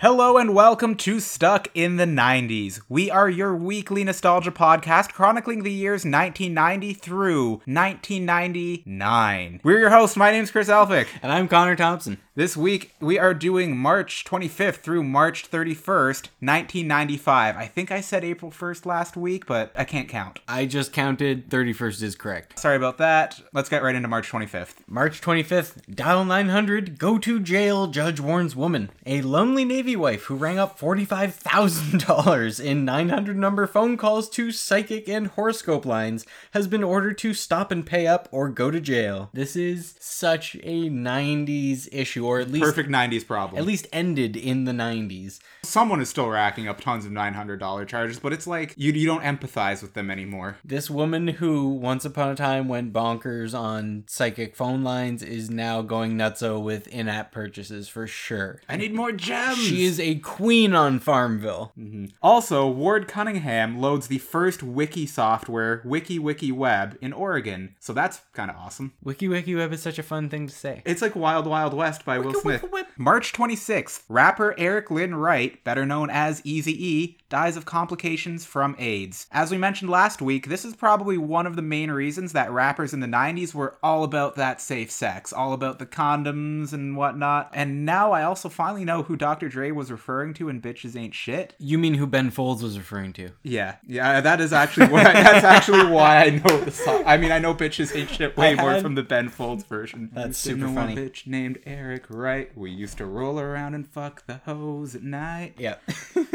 Hello and welcome to Stuck in the 90s. We are your weekly nostalgia podcast chronicling the years 1990 through 1999. We're your hosts. My name's Chris Elphick. And I'm Connor Thompson. This week we are doing March 25th through March 31st, 1995. I think I said April 1st last week, but I can't count. I just counted 31st is correct. Sorry about that. Let's get right into March 25th. March 25th, dial 900, go to jail, judge warns woman. A lonely Navy wife who rang up $45,000 in 900 number phone calls to psychic and horoscope lines has been ordered to stop and pay up or go to jail. This is such a 90s issue, or at least Perfect 90s problem. at least ended in the 90s. Someone is still racking up tons of $900 charges, but it's like you, you don't empathize with them anymore. This woman who once upon a time went bonkers on psychic phone lines is now going nutso with in-app purchases for sure. I need more gems. She is a queen on Farmville. Mm-hmm. Also, Ward Cunningham loads the first wiki software, Wiki Wiki Web, in Oregon. So that's kind of awesome. Wiki Wiki Web is such a fun thing to say. It's like Wild Wild West by Will Smith. March 26th, rapper Eric Lynn Wright, better known as Easy E, dies of complications from AIDS. As we mentioned last week, this is probably one of the main reasons that rappers in the 90s were all about that safe sex, all about the condoms and whatnot. And now I also finally know who Dr. Dre was referring to in Bitches Ain't Shit. You mean who Ben Folds was referring to? Yeah, yeah, uh, that is actually why. that's actually why I know the song. I mean, I know bitches ain't shit way I more from the Ben Folds version. That's super know funny. A bitch named Eric Wright. We used to roll around and fuck the hoes at night. Yep.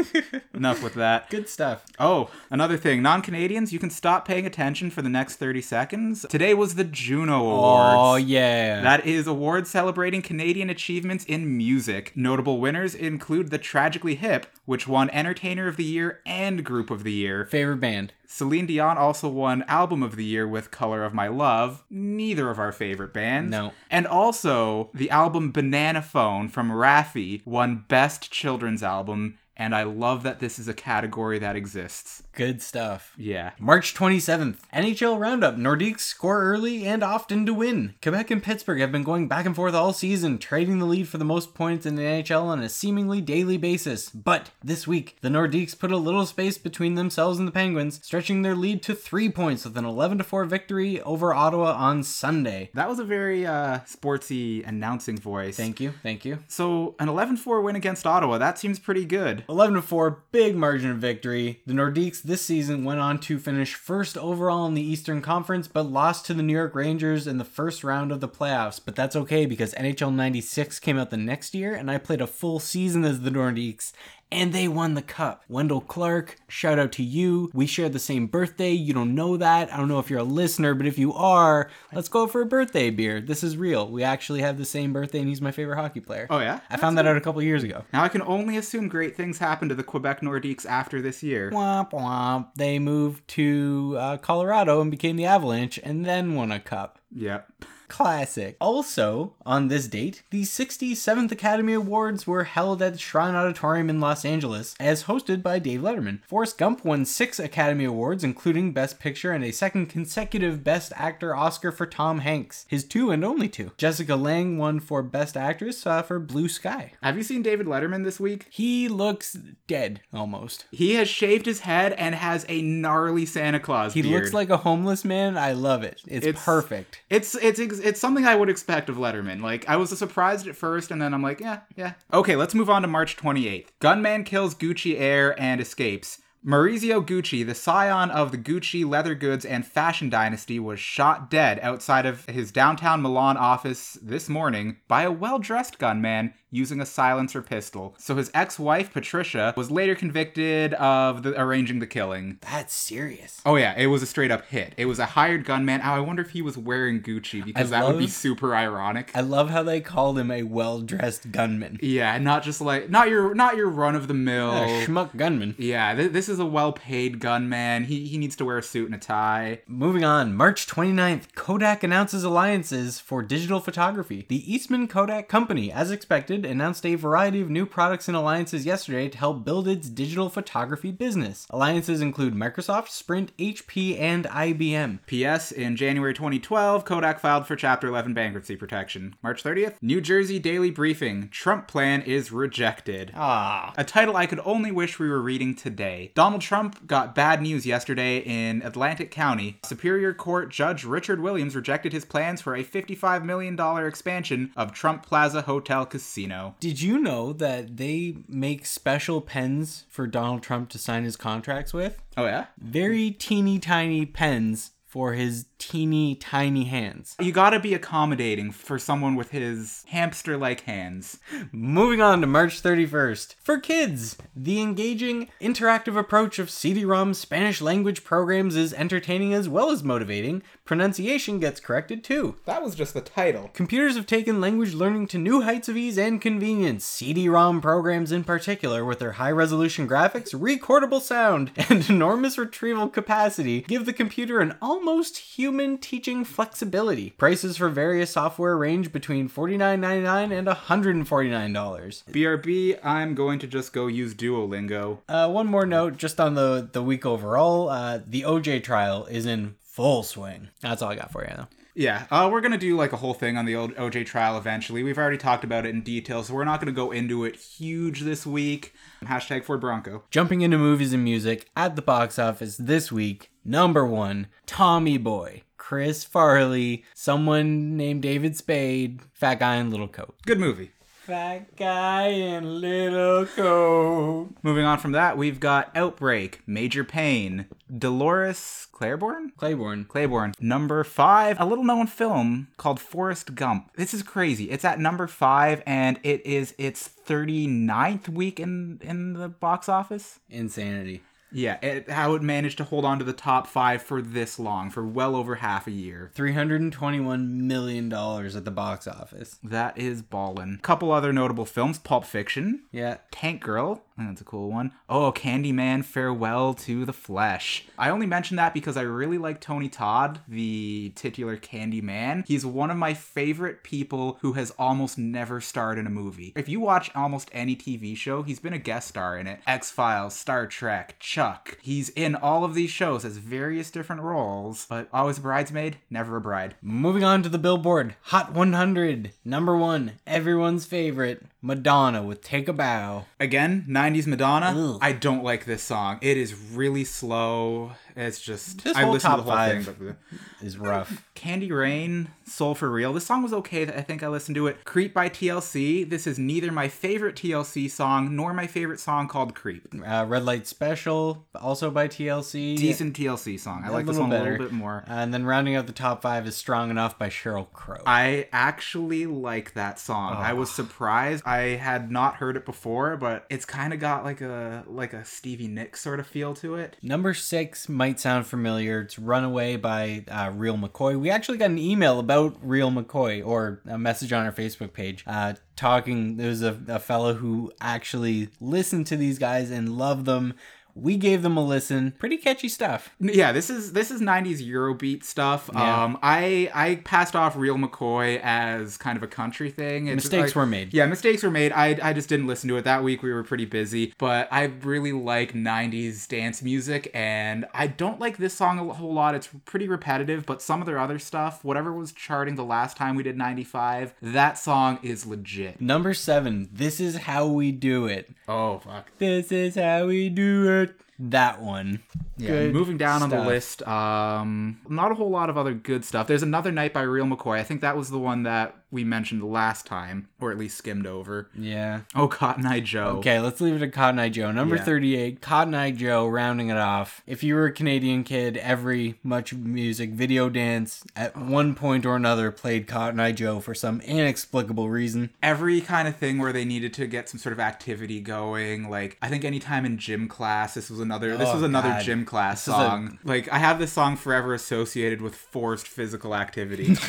Enough with that. Good stuff. Oh, another thing. Non Canadians, you can stop paying attention for the next 30 seconds. Today was the Juno Awards. Oh yeah. That is awards celebrating Canadian achievements in music. Notable winners include The Tragically Hip, which won Entertainer of the Year and Group of the Year. favorite band. Celine Dion also won Album of the Year with Color of My Love, neither of our favorite bands. No. And also, the album Bananaphone from Raffi won Best Children's Album, and I love that this is a category that exists. Good stuff. Yeah. March 27th, NHL Roundup. Nordiques score early and often to win. Quebec and Pittsburgh have been going back and forth all season, trading the lead for the most points in the NHL on a seemingly daily basis. But this week, the Nordiques put a little space between themselves and the Penguins, stretching their lead to three points with an 11 4 victory over Ottawa on Sunday. That was a very uh, sportsy announcing voice. Thank you, thank you. So, an 11 4 win against Ottawa, that seems pretty good. 11 4, big margin of victory. The Nordiques this season went on to finish first overall in the Eastern Conference, but lost to the New York Rangers in the first round of the playoffs. But that's okay because NHL 96 came out the next year, and I played a full season as the Nordiques. And they won the cup. Wendel Clark, shout out to you. We share the same birthday. You don't know that. I don't know if you're a listener, but if you are, let's go for a birthday beer. This is real. We actually have the same birthday, and he's my favorite hockey player. Oh, yeah? I found that out a couple years ago. Now I can only assume great things happened to the Quebec Nordiques after this year. Womp womp. They moved to uh, Colorado and became the Avalanche and then won a cup. Yep. Classic. Also, on this date, the 67th Academy Awards were held at the Shrine Auditorium in Los Angeles, as hosted by Dave Letterman. Forrest Gump won six Academy Awards, including Best Picture and a second consecutive Best Actor Oscar for Tom Hanks, his two and only two. Jessica Lange won for Best Actress uh, for Blue Sky. Have you seen David Letterman this week? He looks dead, almost. He has shaved his head and has a gnarly Santa Claus He beard. looks like a homeless man. I love it. It's, It's- perfect. It's it's it's something I would expect of Letterman. Like I was surprised at first, and then I'm like, yeah, yeah. Okay, let's move on to March 28th. Gunman kills Gucci heir and escapes. Maurizio Gucci, the scion of the Gucci leather goods and fashion dynasty, was shot dead outside of his downtown Milan office this morning by a well dressed gunman using a silencer pistol. So his ex wife, Patricia, was later convicted of the, arranging the killing. That's serious. Oh yeah, it was a straight up hit. It was a hired gunman. Oh, I wonder if he was wearing Gucci because I that would be super ironic. I love how they called him a well-dressed gunman. yeah, not just like not your not your run of the mill. A schmuck gunman. yeah, th- this is a well paid gunman. He he needs to wear a suit and a tie. Moving on, March 29th, Kodak announces alliances for digital photography. The Eastman Kodak Company, as expected, announced a variety of new products and alliances yesterday to help build its digital photography business. Alliances include Microsoft, Sprint, HP, and IBM. P.S. In January 2012, Kodak filed for Chapter 11 bankruptcy protection. March 30th, New Jersey Daily Briefing Trump plan is rejected. Ah. A title I could only wish we were reading today. Donald Trump got bad news yesterday in Atlantic County. Superior Court Judge Richard Williams rejected his plans for a $55 million expansion of Trump Plaza Hotel Casino. Did you know that they make special pens for Donald Trump to sign his contracts with? Oh, yeah? Very teeny tiny pens for his teeny tiny hands. You gotta be accommodating for someone with his hamster like hands. Moving on to March 31st. For kids, the engaging, interactive approach of CD-ROM Spanish language programs is entertaining as well as motivating. Pronunciation gets corrected too. That was just the title. Computers have taken language learning to new heights of ease and convenience. CD-ROM programs in particular, with their high-resolution graphics, recordable sound, and enormous retrieval capacity, give the computer an almost human teaching flexibility. Prices for various software range between $49.99 and $149. BRB, I'm going to just go use Duolingo. Uh, one more note, just on the the week overall, uh, the OJ trial is in full swing. That's all I got for you. Though. Yeah, uh, we're gonna do like a whole thing on the old OJ trial eventually. We've already talked about it in detail, so we're not gonna go into it huge this week. Hashtag Ford Bronco. Jumping into movies and music at the box office this week, number one, Tommy Boy. Chris Farley, someone named David Spade, fat guy in little coat. Good movie. Fat guy in little coat. Moving on from that, we've got Outbreak, Major Payne, Dolores Claiborne? Claiborne. Claiborne. Number five, a little known film called Forrest Gump. This is crazy. It's at number five and it is its 39th week in, in the box office. Insanity. Yeah, it, how it managed to hold on to the top five for this long, for well over half a year. $321 million at the box office. That is ballin'. Couple other notable films Pulp Fiction, Yeah. Tank Girl. That's a cool one. Oh, Candyman Farewell to the Flesh. I only mention that because I really like Tony Todd, the titular Candyman. He's one of my favorite people who has almost never starred in a movie. If you watch almost any TV show, he's been a guest star in it. X Files, Star Trek, Chuck. He's in all of these shows as various different roles, but always a bridesmaid, never a bride. Moving on to the Billboard Hot 100. Number one, everyone's favorite, Madonna with Take a Bow. Again, 90s Madonna. Ugh. I don't like this song. It is really slow. It's just This I whole listened to the whole five. thing. But Is rough. Candy Rain, Soul for Real. This song was okay. I think I listened to it. Creep by TLC. This is neither my favorite TLC song nor my favorite song called Creep. Uh, Red Light Special, also by TLC. Decent TLC song. I A like this little one a little bit more. And then rounding out the top five is Strong Enough by Sheryl Crow. I actually like that song. I was surprised. I had not heard it before, but it's kind of got like a like a Stevie Nicks sort of feel to it. Number six might sound familiar. It's Runaway by uh, Real McCoy. We actually got an email about Real McCoy or a message on our Facebook page uh, talking. There was a, a fellow who actually listened to these guys and loved them. We gave them a listen. Pretty catchy stuff. Yeah, this is this is 90s Eurobeat stuff. Yeah. Um I I passed off Real McCoy as kind of a country thing. It's Mistakes like- were made. Yeah, mistakes were made. I I just didn't listen to it that week. We were pretty busy, but I really like 90s dance music and I don't like this song a whole lot. It's pretty repetitive, but some of their other stuff, whatever was charting the last time we did 95, that song is legit. Number seven. This is how we do it. Oh, fuck. This is how we do it. That one. Yeah, Good moving down on the list, um, not a whole lot of other good stuff. There's another night by Real McCoy. I think that was the one that we mentioned last time, or at least skimmed over. Yeah. Oh, Cotton Eye Joe. Okay, let's leave it at Cotton Eye Joe. Number Yeah. 38, Cotton Eye Joe, rounding it off. If you were a Canadian kid, every MuchMusic, video dance, at one point or another played Cotton Eye Joe for some inexplicable reason. Every kind of thing where they needed to get some sort of activity going. Like I think anytime in gym class, this was another. This Oh, was another God. gym class This is a- song. Like I have this song forever associated with forced physical activity.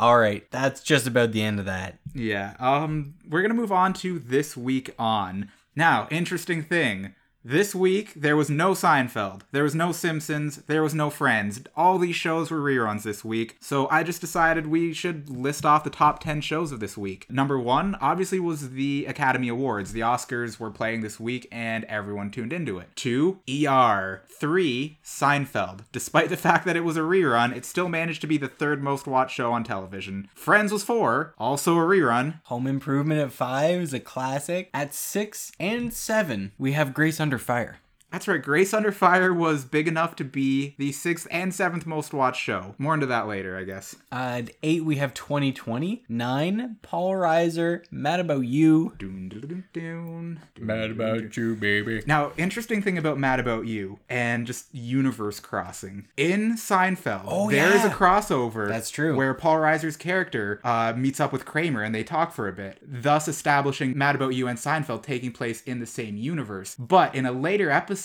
All right, that's just about the end of that. Yeah. Um, we're gonna move on to this week on. Now, interesting thing. This week, there was no Seinfeld, there was no Simpsons, there was no Friends. All these shows were reruns this week, so I just decided we should list off the top 10 shows of this week. Number one, obviously, was the Academy Awards. The Oscars were playing this week, and everyone tuned into it. Two, ER. Three, Seinfeld. Despite the fact that it was a rerun, it still managed to be the third most watched show on television. Friends was four, also a rerun. Home Improvement at five is a classic. At six and seven, we have Grace Under Fire. That's right. Grace Under Fire was big enough to be the sixth and seventh most watched show. More into that later, I guess. Uh, at eight, we have 2020. Nine, Paul Reiser, Mad About You. Doon, doon, doon, doon. Mad About You, baby. Now, interesting thing about Mad About You and just universe crossing. In Seinfeld, Oh, there is a crossover. That's true. Where Paul Reiser's character uh, meets up with Kramer and they talk for a bit, thus establishing Mad About You and Seinfeld taking place in the same universe. But in a later episode,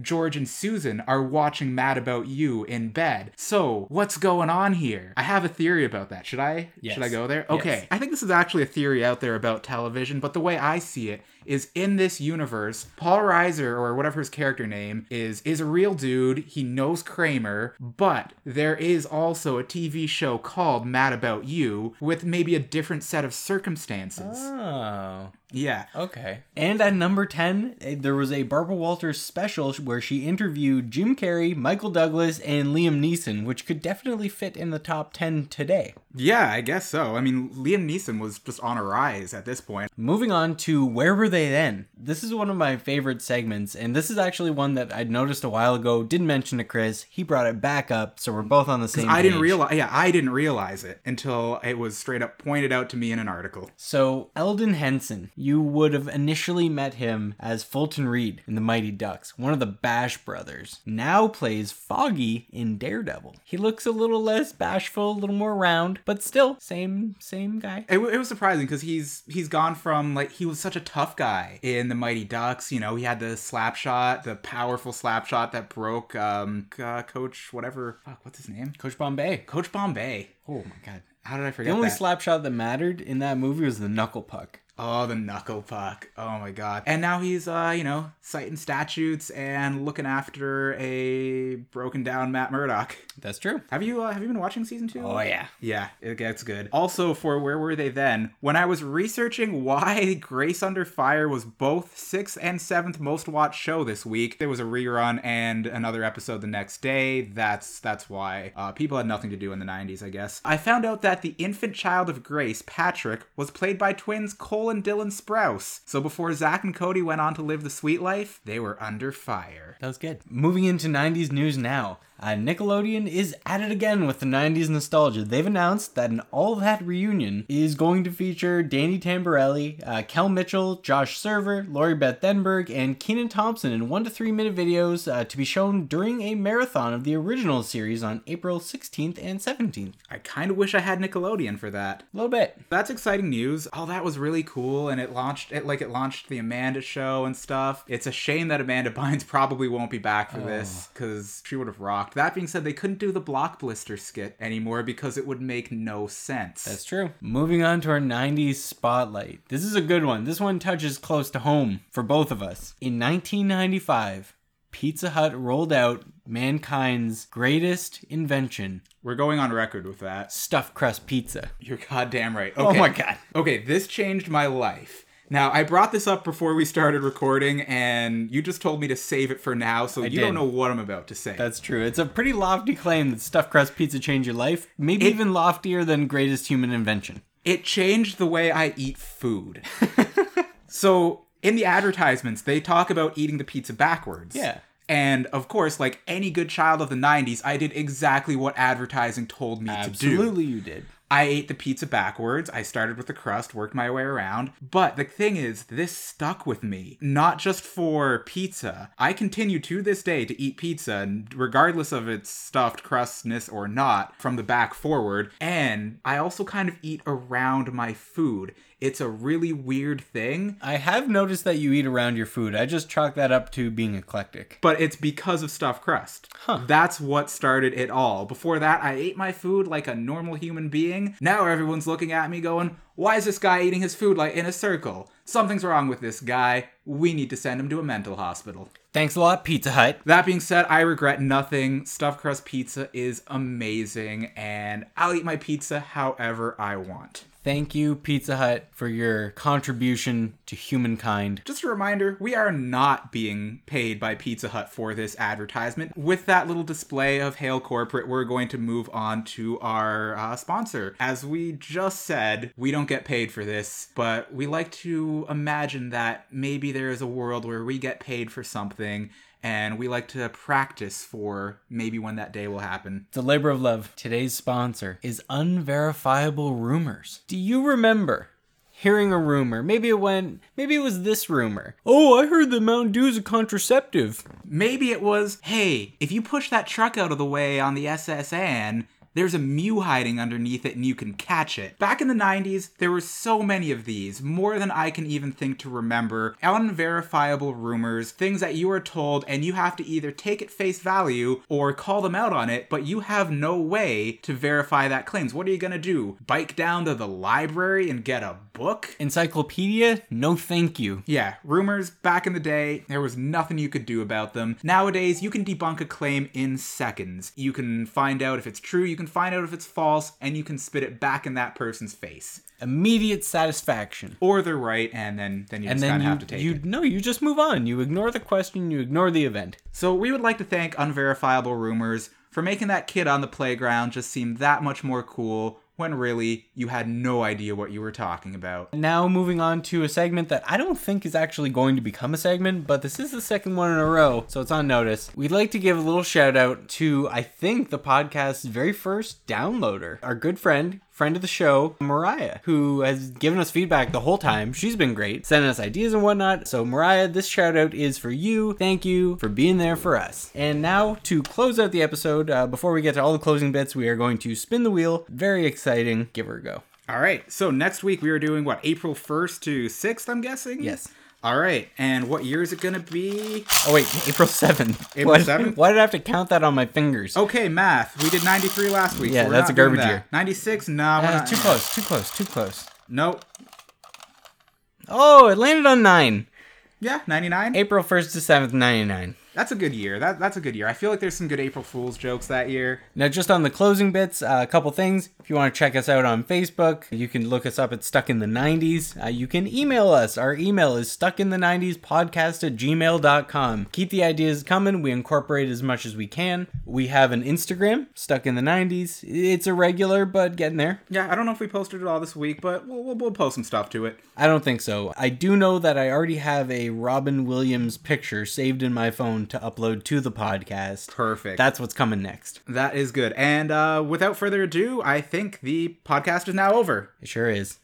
George and Susan are watching Mad About You in bed. So, what's going on here? I have a theory about that. Should I? Yes. Should I go there? Yes. Okay. I think this is actually a theory out there about television, but the way I see it is in this universe, Paul Reiser or whatever his character name is is a real dude. He knows Kramer, but there is also a TV show called Mad About You with maybe a different set of circumstances. Oh. Yeah. Okay. And at number 10, eh, there was a Barbara Walters special where she interviewed Jim Carrey, Michael Douglas, and Liam Neeson, which could definitely fit in the top 10 today. Yeah, I guess so. I mean, Liam Neeson was just on a rise at this point. Moving on to Where Were They Then? This is one of my favorite segments, and this is actually one that I'd noticed a while ago, didn't mention to Chris. He brought it back up, so we're both on the same I didn't realize yeah, I didn't realize it until it was straight up pointed out to me in an article. So, Elden Henson, you would have initially met him as Fulton Reed in The Mighty Ducks, one of the Bash brothers. Now plays Foggy in Daredevil. He looks a little less bashful, a little more round, but still same same guy. It, it was surprising because he's he's gone from like he was such a tough guy in the Mighty Ducks. You know, he had the slap shot, the powerful slap shot that broke um uh, Coach whatever. Fuck, what's his name? Coach Bombay. Coach Bombay. Oh my god. How did I forget? The only that? slap shot that mattered in that movie was the knuckle puck. Oh, the knuckle puck. Oh my god. And now he's uh, you know, citing statutes and looking after a broken down Matt Murdock. That's true. Have you uh, have you been watching season 2? Oh yeah. Yeah, it gets good. Also, for Where Were They Then? When I was researching why Grace Under Fire was both sixth and seventh most watched show this week, there was a rerun and another episode the next day. That's that's why uh, people had nothing to do in the 90s, I guess. I found out that the infant child of Grace, Patrick, was played by twins Cole and Dylan Sprouse. So before Zach and Cody went on to live the sweet life, they were under fire. That was good. Moving into 90s news now. Uh, Nickelodeon is at it again with the 90s nostalgia. They've announced that an All That reunion is going to feature Danny Tamberelli, uh, Kel Mitchell, Josh Server, Lori Beth Denberg, and Kenan Thompson in one to three minute videos uh, to be shown during a marathon of the original series on April 16th and 17th. I kind of wish I had Nickelodeon for that. A little bit. That's exciting news. All that was really cool, and it launched it like it launched the Amanda show and stuff. It's a shame that Amanda Bynes probably won't be back for this because she would have rocked. That being said, they couldn't do the Block Blister skit anymore because it would make no sense. That's true. Moving on to our 90s spotlight. This is a good one. This one touches close to home for both of us. In 1995, Pizza Hut rolled out mankind's greatest invention, We're going on record with that. stuffed crust pizza. You're goddamn right. Oh my god. Okay, this changed my life. Now, I brought this up before we started recording, and you just told me to save it for now, so you did. don't know what I'm about to say. That's true. It's a pretty lofty claim that stuffed crust pizza changed your life. Maybe It- even loftier than greatest human invention. it changed the way I eat food. so in the advertisements, they talk about eating the pizza backwards. Yeah. And of course, like any good child of the 90s, I did exactly what advertising told me to do. Absolutely, you did. I ate the pizza backwards. I started with the crust, worked my way around. But the thing is, this stuck with me. Not just for pizza. I continue to this day to eat pizza, regardless of its stuffed crustness or not, from the back forward. And I also kind of eat around my food. It's a really weird thing, I have noticed that you eat around your food. I just chalk that up to being eclectic. but it's because of stuffed crust. Huh. That's what started it all. Before that, I ate my food like a normal human being. Now everyone's looking at me going, why is this guy eating his food like in a circle? something's wrong with this guy. We need to send him to a mental hospital. Thanks a lot, Pizza Hut. That being said, I regret nothing. Stuffed crust pizza is amazing, and I'll eat my pizza however I want. Thank you, Pizza Hut, for your contribution to humankind. Just a reminder, we are not being paid by Pizza Hut for this advertisement. With that little display of Hail Corporate, we're going to move on to our uh, sponsor. As we just said, we don't get paid for this, but we like to imagine that maybe there is a world where we get paid for something and we like to practice for maybe when that day will happen. It's a labor of love. Today's sponsor is Unverifiable Rumors. Do you remember hearing a rumor? Maybe it went, maybe it was this rumor. Oh, I heard that Mountain Dew is a contraceptive. Maybe it was, hey, if you push that truck out of the way on the S.S. Anne, there's a Mew hiding underneath it and you can catch it. Back in the 90s, there were so many of these, more than I can even think to remember. Unverifiable rumors, things that you are told and you have to either take at face value or call them out on it, but you have no way to verify that claims. What are you gonna do? Bike down to the library and get a book? Encyclopedia? No thank you. Yeah, rumors back in the day, there was nothing you could do about them. Nowadays, you can debunk a claim in seconds. You can find out if it's true, you can find out if it's false, and you can spit it back in that person's face. Immediate satisfaction. Or they're right, and then, then you And just kind of have to take you it. no, you just move on. You ignore the question, you ignore the event. So we would like to thank Unverifiable Rumors for making that kid on the playground just seem that much more cool when really you had no idea what you were talking about. Now moving on to a segment that I don't think is actually going to become a segment, but this is the second one in a row, so it's on notice. We'd like to give a little shout out to I think the podcast's very first downloader, our good friend, friend of the show, Mariah, who has given us feedback the whole time. She's been great, sending us ideas and whatnot. So Mariah, this shout out is for you. Thank you for being there for us. And now to close out the episode, uh, before we get to all the closing bits, we are going to spin the wheel. Very exciting. Give her a go. All right, so next week we are doing what, April 1st to 6th, I'm guessing? Yes. All right, and what year is it gonna be? Oh wait, April seventh. April 7th? Why did I have to count that on my fingers? Okay, math. We did 93 last week. Yeah, so that's a garbage that. year. 96? No, we're Uh, not. too close, too close, too close. Nope. Oh, it landed on nine. Yeah, 99. April first to seventh, ninety nine. That's a good year. That that's a good year. I feel like there's some good April Fool's jokes that year. Now, just on the closing bits, uh, a couple things. If you want to check us out on Facebook, you can look us up at Stuck in the 90s. Uh, you can email us. Our email is stuckin the90spodcast at gmail.com. Keep the ideas coming. We incorporate as much as we can. We have an Instagram, Stuck in the 90s. It's irregular, but getting there. Yeah, I don't know if we posted it all this week, but we'll, we'll, we'll post some stuff to it. I don't think so. I do know that I already have a Robin Williams picture saved in my phone to upload to the podcast. Perfect. That's what's coming next. that is good. And uh, without further ado, I think the podcast is now over. It sure is.